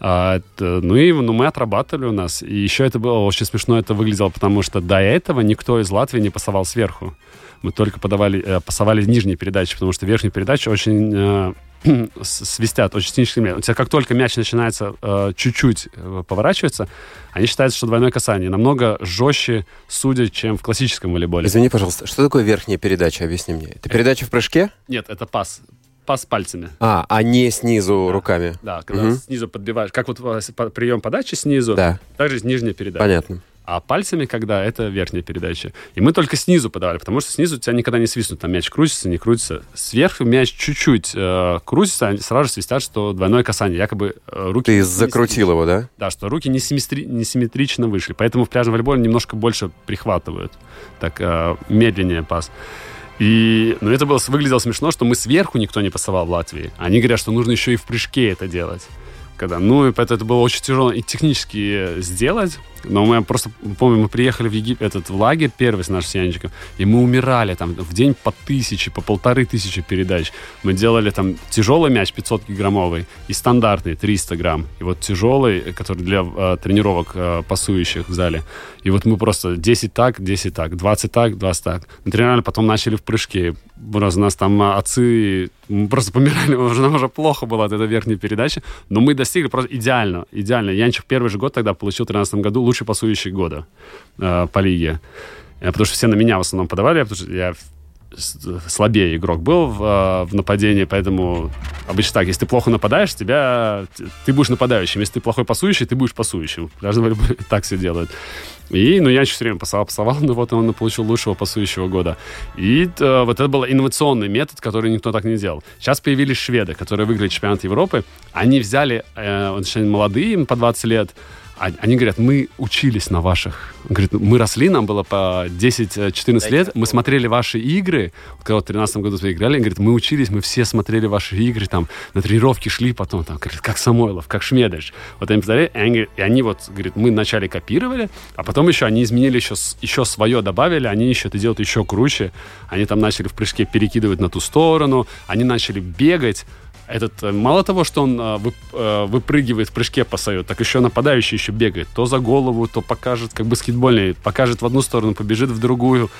А, это- ну и ну, мы отрабатывали у нас. И еще это было очень смешно, это выглядело, потому что до этого никто из Латвии не пасовал сверху. Мы только подавали, э, пасовали нижние передачи, потому что верхние передачи очень э, свистят, очень сильно. У тебя как только мяч начинается э, чуть-чуть э, поворачиваться, они считаются, что двойное касание намного жестче судят, чем в классическом волейболе. Извини, пожалуйста, что такое верхняя передача? Объясни мне. Это передача в прыжке? Нет, это пас. Пас пальцами. А, а не снизу руками. Да, когда Мгм. снизу подбиваешь. Как вот по- прием подачи снизу, Да, также нижняя передача. понятно. А пальцами, когда это верхняя передача. И мы только снизу подавали, потому что снизу у тебя никогда не свистнут. Там мяч крутится, не крутится. Сверху мяч чуть-чуть э, крутится, они сразу же свистят, что двойное касание. Якобы э, руки... Ты закрутил его, да? Да, что руки несимметри- несимметрично вышли. Поэтому в пляжном волейболе немножко больше прихватывают. Так, э, медленнее пас. И, ну, это было, выглядело смешно, что мы сверху никто не пасовал в Латвии. Они говорят, что нужно еще и в прыжке это делать. Когда, ну, и поэтому это было очень тяжело и технически сделать. Но мы просто, помню, мы приехали в Египет, этот в лагерь первый с нашим Янчиком, и мы умирали там в день по тысяче, по полторы тысячи передач. Мы делали там тяжелый мяч 500 граммовый и стандартный 300 грамм. И вот тяжелый, который для э, тренировок э, пасующих в зале. И вот мы просто 10 так, 10 так, 20 так, 20 так. Тренировали, потом начали в прыжке. Раз у нас там а, отцы мы просто помирали, уже, нам уже плохо было от этой верхней передачи, но мы достигли просто идеально, идеально. Янчик первый же год тогда получил в 2013 году лучший пасующий года э, по лиге. Э, Потому что все на меня в основном подавали, потому что я слабее игрок был в, э, в нападении, поэтому обычно так, если ты плохо нападаешь, тебя ты будешь нападающим. Если ты плохой пасующий, ты будешь пасующим. Волейболе так все делают. И, ну, я все время пасовал, пасовал, но вот он получил лучшего пасующего года. И э, вот это был инновационный метод, который никто так не делал. Сейчас появились шведы, которые выиграли чемпионат Европы. Они взяли, э, очень молодые, им по 20 лет, они говорят, мы учились на ваших. Он говорит, мы росли, нам было по 10-14 лет, мы смотрели ваши игры, когда в 13 году вы играли, он говорит, мы учились, мы все смотрели ваши игры, там, на тренировки шли потом, там, говорит, как Самойлов, как Шмедыч. Вот они посмотрели, и они, и они вот, говорит, мы вначале копировали, а потом еще они изменили еще, еще свое, добавили, они еще это делают еще круче. Они там начали в прыжке перекидывать на ту сторону, они начали бегать, этот, э, мало того, что он э, э, выпрыгивает в прыжке пасает, так еще нападающий еще бегает. То за голову, то покажет, как баскетбольный, покажет в одну сторону, побежит в другую.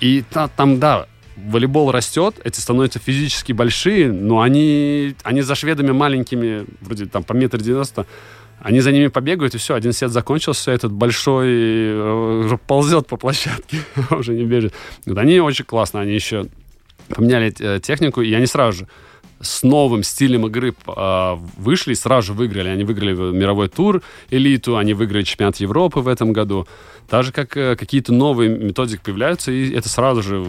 И та- там, да, волейбол растет, эти становятся физически большие, но они, они за шведами маленькими, вроде там по метр девяносто, они за ними побегают, и все, один сет закончился, этот большой ползет по площадке, уже не бежит. Они очень классно, они еще поменяли технику, и они сразу же с новым стилем игры э, вышли, сразу же выиграли. Они выиграли мировой тур элиту, они выиграли чемпионат Европы в этом году. Даже как э, какие-то новые методики появляются, и это сразу же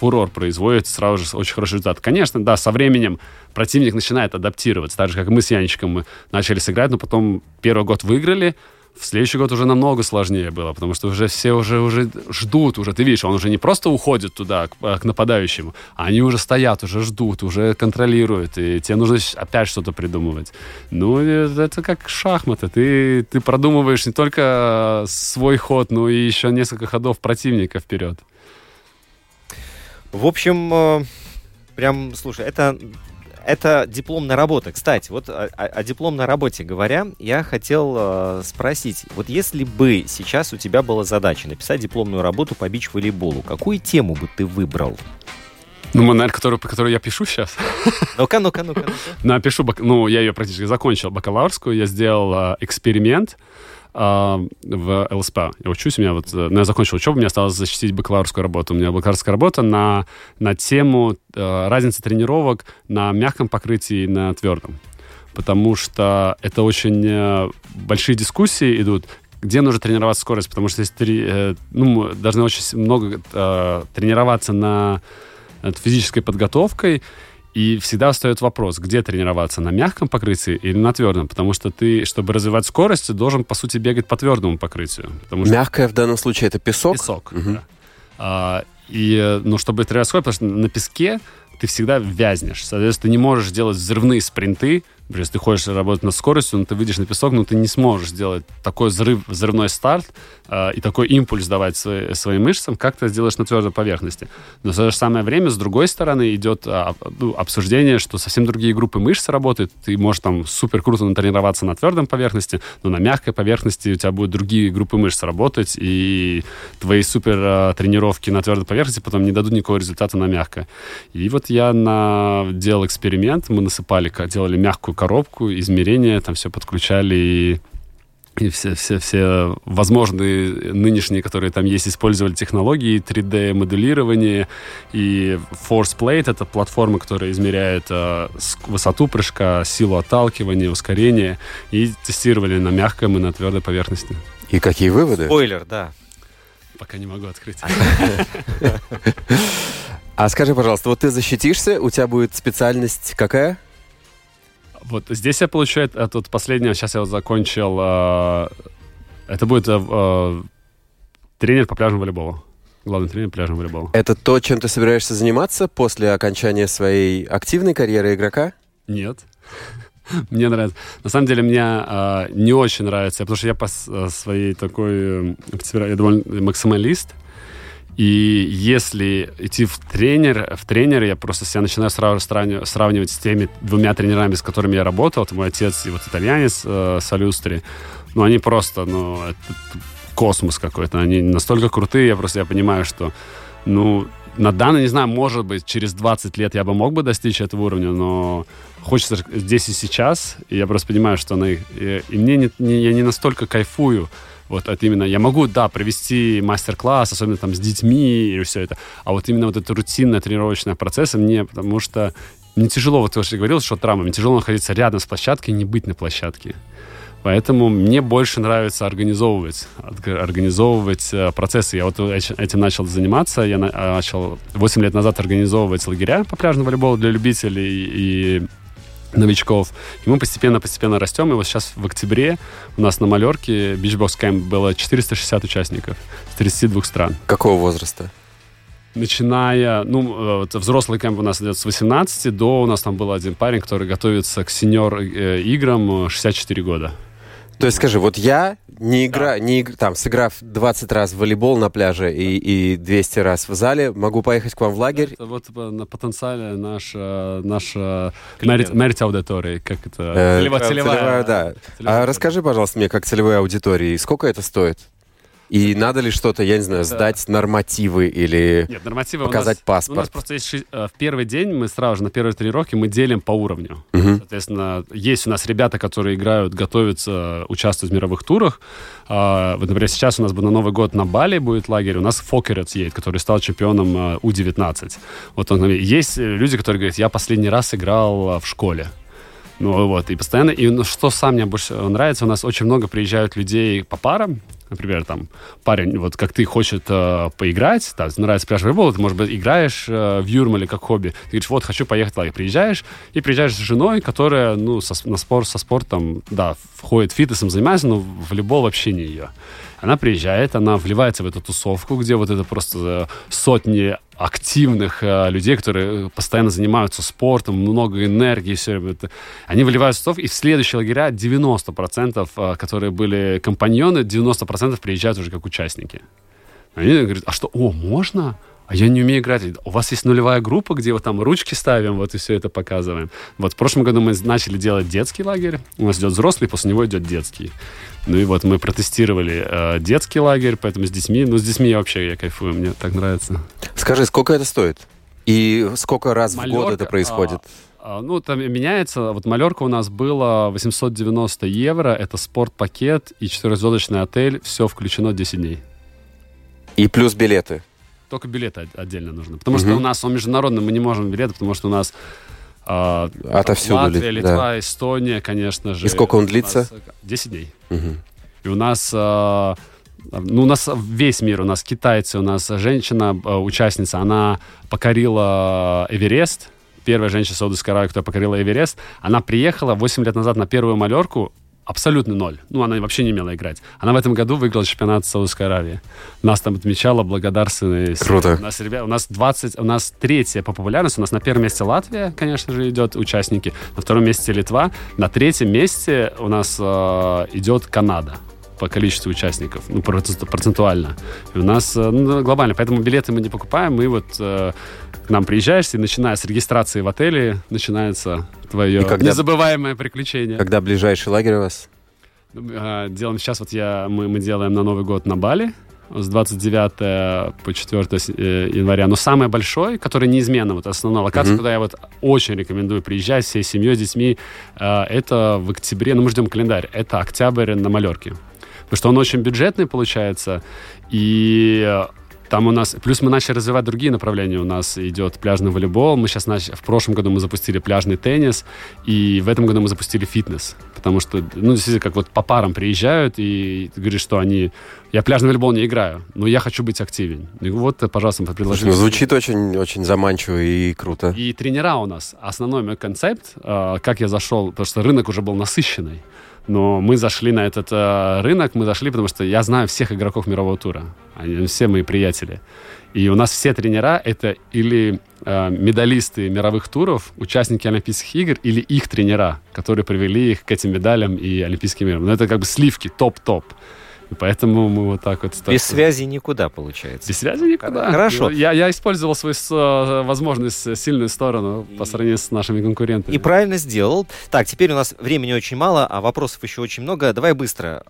фурор производит, сразу же очень хороший результат. Конечно, да, со временем противник начинает адаптироваться, так же, как мы с Янчиком мы начали сыграть, но потом первый год выиграли, в следующий год уже намного сложнее было, потому что уже все уже, уже ждут, уже ты видишь, он уже не просто уходит туда, к, к нападающему, а они уже стоят, уже ждут, уже контролируют, и тебе нужно опять что-то придумывать. Ну, это как шахматы, ты, ты продумываешь не только свой ход, но и еще несколько ходов противника вперед. В общем, э, прям, слушай, это, это дипломная работа. Кстати, вот о, о- дипломной работе говоря, я хотел э, спросить, вот если бы сейчас у тебя была задача написать дипломную работу по бич-волейболу, какую тему бы ты выбрал? Ну, наверное, которую, по которой я пишу сейчас. Ну-ка, ну-ка, ну-ка. ну-ка. Напишу, бак- ну, я ее практически закончил, бакалаврскую. Я сделал а, эксперимент э, в ЛСП. Я учусь, у меня вот, э, ну, я закончил учебу, мне осталось защитить бакалаврскую работу. У меня бакалаврская работа на, на тему э, разницы тренировок на мягком покрытии и на твердом. Потому что это очень э, большие дискуссии идут, где нужно тренировать скорость, потому что если три, э, ну, должны очень много э, тренироваться на над физической подготовкой, и всегда встает вопрос, где тренироваться, на мягком покрытии или на твердом, потому что ты, чтобы развивать скорость, должен, по сути, бегать по твердому покрытию. Потому что Мягкое в данном случае это песок? песок. Мгм. да. А, и, ну, чтобы тренировать скорость, потому что на песке ты всегда вязнешь. Соответственно, ты не можешь делать взрывные спринты. Например, если ты хочешь работать над скоростью, но ты выйдешь на песок, но ты не сможешь сделать такой взрыв, взрывной старт э, и такой импульс давать свои- своим мышцам, как ты сделаешь на твердой поверхности. Но в то же самое время, с другой стороны, идет а, ну, обсуждение, что совсем другие группы мышц работают. Ты можешь там супер круто натренироваться на твердом поверхности, но на мягкой поверхности у тебя будут другие группы мышц работать, и твои супер а, тренировки на твердой поверхности потом не дадут никакого результата на мягкой. И вот я на... делал эксперимент, мы насыпали, делали мягкую коробку, измерения, там все подключали и и все, все, все возможные нынешние, которые там есть, использовали технологии 3D-моделирование и Force Plate — это платформа, которая измеряет э, высоту прыжка, силу отталкивания, ускорение, и тестировали на мягком и на твердой поверхности. И какие выводы? Спойлер, да. Пока не могу открыть. А скажи, пожалуйста, вот ты защитишься, у тебя будет специальность какая? Вот здесь я получаю э, тут последнее, сейчас я вот закончил, э, это будет э, э, тренер по пляжному волейболу. Главный тренер пляжного волейбола. Это то, чем ты собираешься заниматься после окончания своей активной карьеры игрока? Нет. Мне нравится. На самом деле, мне э, не очень нравится, потому что я по э, своей такой, э, я довольно максималист. И если идти в тренер, в тренер, я просто себя начинаю сразу сравнивать, с теми двумя тренерами, с которыми я работал. Это мой отец и вот итальянец э, Салюстри. Ну, они просто, ну, это космос какой-то. Они настолько крутые, я просто я понимаю, что, ну, на данный, не знаю, может быть, через 20 лет я бы мог бы достичь этого уровня, но хочется здесь и сейчас, и я просто понимаю, что она... И, и мне не, не- я не настолько кайфую вот от именно... Я могу, да, провести мастер-класс, особенно там с детьми и все это, а вот именно вот это рутинное тренировочное процесс мне, потому что мне тяжело, вот что я говорил, что травма, мне тяжело находиться рядом с площадкой и не быть на площадке. Поэтому мне больше нравится организовывать, организовывать э, процессы. Я вот этим начал заниматься. Я а, начал 8 лет назад организовывать лагеря по пляжному волейболу для любителей и новичков. И мы постепенно-постепенно растем. И вот сейчас в октябре у нас на Малерке бичбокс кэмп было 460 участников с 32 стран. Какого возраста? Начиная, ну, э, взрослый кэмп у нас идет с 18 до, у нас там был один парень, который готовится к сеньор э, играм э, 64 года. То есть скажи, вот я, не игра, не иг- там, сыграв 20 раз в волейбол на пляже и, и 200 раз в зале, могу поехать к вам в лагерь? Это вот на потенциале наша, наша Клиент. мерит, мерит аудитории, как это? Э, Целева- целевая. да. целевая А расскажи, пожалуйста, мне, как целевой аудитории, сколько это стоит? И надо ли что-то, я не знаю, сдать нормативы или... Нет, нормативы Показать у нас, паспорт. У нас просто есть ши- э, в первый день мы сразу же на первой тренировке мы делим по уровню. Мгм. Соответственно, есть у нас ребята, которые играют, готовятся, участвуют в мировых турах. А, Вот, например, сейчас у нас бы на Новый год на Бали будет лагерь. У нас Фокерец едет, который стал чемпионом а, У-19. Вот он, есть э, люди, которые говорят, я последний раз играл в школе. Ну вот, и постоянно, и ну, что сам мне больше нравится, у нас очень много приезжают людей по парам, например, там, парень, вот как ты, хочет э, поиграть, да, нравится пляжный волейбол, ты, может быть, играешь э, в Юрмале как хобби, ты говоришь, вот, хочу поехать лагерь, приезжаешь, и приезжаешь с женой, которая, ну, со, на спор, со спортом, да, входит фитнесом, занимается, но в волейбол вообще не ее. Она приезжает, она вливается в эту тусовку, где вот это просто э, сотни активных э, людей, которые э, постоянно занимаются спортом, много энергии, все это. Они выливаются в тусовку, и в следующие лагеря 90%, э, которые были компаньоны, 90% приезжают уже как участники. Они говорят, а что, о, можно? А я не умею играть. У вас есть нулевая группа, где вот там ручки ставим, вот и все это показываем. Вот в прошлом году мы начали делать детский лагерь. У нас идет взрослый, после него идет детский. Ну и вот мы протестировали э, детский лагерь, поэтому с детьми, ну с детьми я вообще я кайфую, мне так нравится. Скажи, сколько это стоит? И сколько раз в год это происходит? А, Ну, там меняется. Вот Малерка у нас было 890 евро. Это спортпакет и четырехзвездочный отель. Все включено 10 дней. И плюс билеты. Только билеты от- отдельно нужно. Потому Мгм. что у нас он международный, мы не можем билеты, потому что у нас а, Отовсюду Латвия, Литва, Эстония, конечно же. И сколько он длится? э, 10 дней. Мгм. И у нас, э, ну, у нас весь мир, у нас китайцы, у нас женщина, э, участница, она покорила Эверест, первая женщина Саудовской Аравии, которая покорила Эверест. Она приехала 8 лет назад на первую малерку, абсолютно ноль. Ну, она вообще не умела играть. Она в этом году выиграла чемпионат Саудовской Аравии. Нас там отмечала благодарственность. Круто. У нас, ребят, у нас 20, у нас третья по популярности. У нас на первом месте Латвия, конечно же, идет участники. На втором месте Литва. На третьем месте у нас э, идет Канада по количеству участников, ну, процент- процентуально. И у нас э, ну, глобально. Поэтому билеты мы не покупаем. Мы вот э, к нам приезжаешь, и начиная с регистрации в отеле, начинается твое И когда- незабываемое приключение. Когда ближайший лагерь у вас? Э, Делаем сейчас, вот я, мы, мы делаем на Новый год на Бали с 29 по 4 с- э, января. Но самый большой, который неизменно, вот основная локация, Мгм. куда я вот очень рекомендую приезжать всей семьей, с детьми, это в октябре, ну мы ждем календарь, это октябрь на Малерке. Потому что он очень бюджетный получается, и э, там у нас, плюс мы начали развивать другие направления. У нас идет пляжный волейбол. Мы сейчас нач... в прошлом году мы запустили пляжный теннис, и в этом году мы запустили фитнес. Потому что, ну, действительно, как вот по парам приезжают, и ты говоришь, что они... Я пляжный волейбол не играю, но я хочу быть активен. И вот, пожалуйста, предложили. Ну, звучит очень, очень заманчиво и круто. И тренера у нас. Основной мой концепт, э, как я зашел, потому что рынок уже был насыщенный. Но мы зашли на этот э, рынок, мы зашли, потому что я знаю всех игроков мирового тура. Они все мои приятели. И у нас все тренера это или э, медалисты мировых туров, участники Олимпийских игр, или их тренера, которые привели их к этим медалям и Олимпийским играм. Но это как бы сливки, топ-топ. И поэтому мы вот так вот... Без связи никуда, получается. Без связи никуда. Хорошо. Я, я использовал свою э, возможность, э, сильную сторону по сравнению с нашими конкурентами. И правильно сделал. Так, теперь у нас времени очень мало, а вопросов еще очень много. Давай быстро.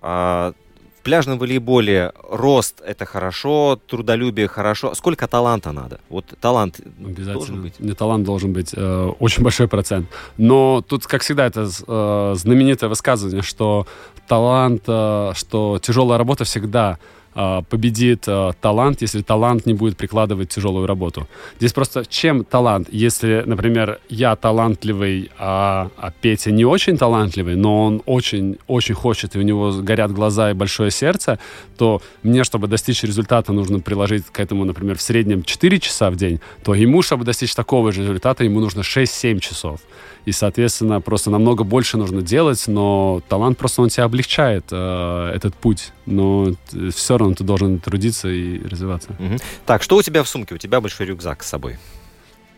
В пляжном волейболе рост это хорошо, трудолюбие хорошо. Сколько таланта надо? Вот талант Обязательно. должен быть. Не талант должен быть. э, очень большой процент. Но тут, как всегда, это э, знаменитое высказывание, что талант, э, что тяжелая работа всегда победит э, талант, если талант не будет прикладывать тяжелую работу. Здесь просто чем талант? Если, например, я талантливый, а, а Петя не очень талантливый, но он очень-очень хочет, и у него горят глаза и большое сердце, то мне, чтобы достичь результата, нужно приложить к этому, например, в среднем 4 часа в день, то ему, чтобы достичь такого же результата, ему нужно 6-7 часов. И, соответственно, просто намного больше нужно делать, но талант просто он тебя облегчает э, этот путь. Но все равно ты должен трудиться и развиваться. Мгм. Так, что у тебя в сумке? У тебя большой рюкзак с собой.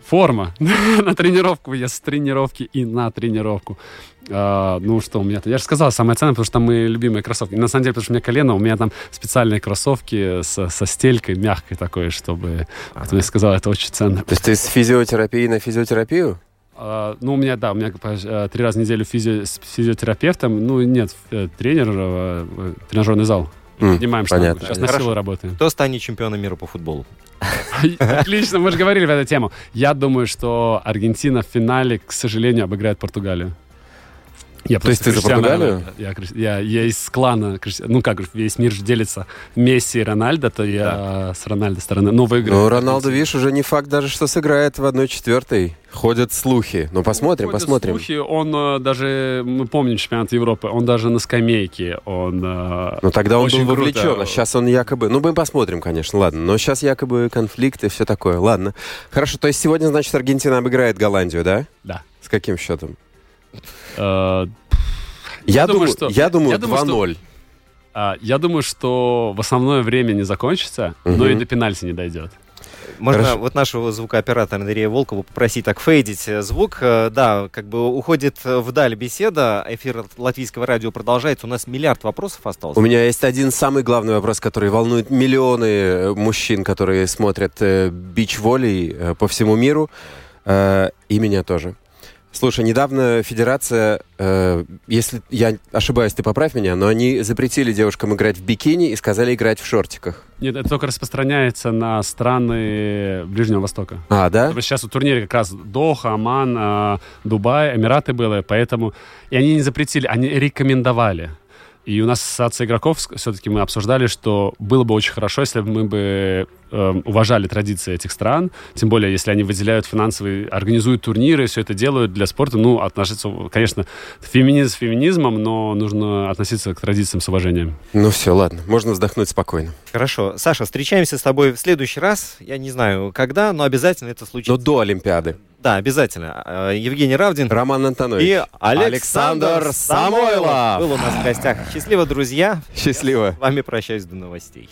Форма. на тренировку. Я с тренировки и на тренировку. А, ну что, у меня... Я же сказал, самое ценное, потому что там мои любимые кроссовки. На самом деле, потому что у меня колено, у меня там специальные кроссовки со, со стелькой, мягкой такой, чтобы... Вот я сказал, это очень ценно. То есть ты с физиотерапии на физиотерапию? А, ну, у меня, да, у меня э, три раза в неделю физи- с физиотерапевтом. Ну, нет, э, тренер, э, э, тренажерный зал. М, Поднимаем штангу. понятно. Сейчас на Хорошо. силу работаем. Кто станет чемпионом мира по футболу? Отлично, мы же говорили в эту тему. Я думаю, что Аргентина в финале, к сожалению, обыграет Португалию. Я То есть ты за Португалию? Я, я, я из клана, ну как, весь мир же делится. Месси и Рональдо, то я с Рональдо стороны. Ну, выиграю. Ну, Роналду, видишь, уже не факт даже, что сыграет в 1-4. Ходят слухи. Ну, посмотрим, Ходят посмотрим. слухи, он э, даже, мы помним чемпионат Европы, он даже на скамейке, он... э, Ну, тогда он очень был круто. вовлечен, а сейчас он якобы... Ну, мы посмотрим, конечно, ладно. Но сейчас якобы конфликт и все такое. Ладно. Хорошо, то есть сегодня, значит, Аргентина обыграет Голландию, да? Да. С каким счетом? Э, Я, думаю, что- я думаю, я думаю, что- 2-0. а, я думаю, что в основное время не закончится, но и до пенальти не дойдет. Можно Хорошо. вот нашего звукооператора Андрея Волкова попросить так фейдить э, звук. Э, Да, как бы уходит вдаль беседа, эфир латвийского радио продолжается. У нас миллиард вопросов остался. У меня есть один самый главный вопрос, который волнует миллионы мужчин, которые смотрят бич-волей по всему миру. И меня тоже. Слушай, недавно Федерация, э, если я ошибаюсь, ты поправь меня, но они запретили девушкам играть в бикини и сказали играть в шортиках. Нет, это только распространяется на страны Ближнего Востока. А, да? Потому что Сейчас в турнире как раз Доха, Оман, э, Дубай, Эмираты было, поэтому... И они не запретили, они рекомендовали. И у нас ассоциация игроков все-таки мы обсуждали, что было бы очень хорошо, если бы мы бы э, уважали традиции этих стран, тем более, если они выделяют финансовые, организуют турниры, все это делают для спорта, ну, относиться, конечно, феминизм феминизмом, но нужно относиться к традициям с уважением. Ну все, ладно, можно вздохнуть спокойно. Хорошо. Саша, встречаемся с тобой в следующий раз. Я не знаю, когда, но обязательно это Но случится. до Олимпиады. Да, обязательно. Э, Евгений Равдин Роман Антонович. и Александр Александр Самойлов Самойлов. был у нас в гостях. Счастливо, друзья. Счастливо. С вами прощаюсь до новостей.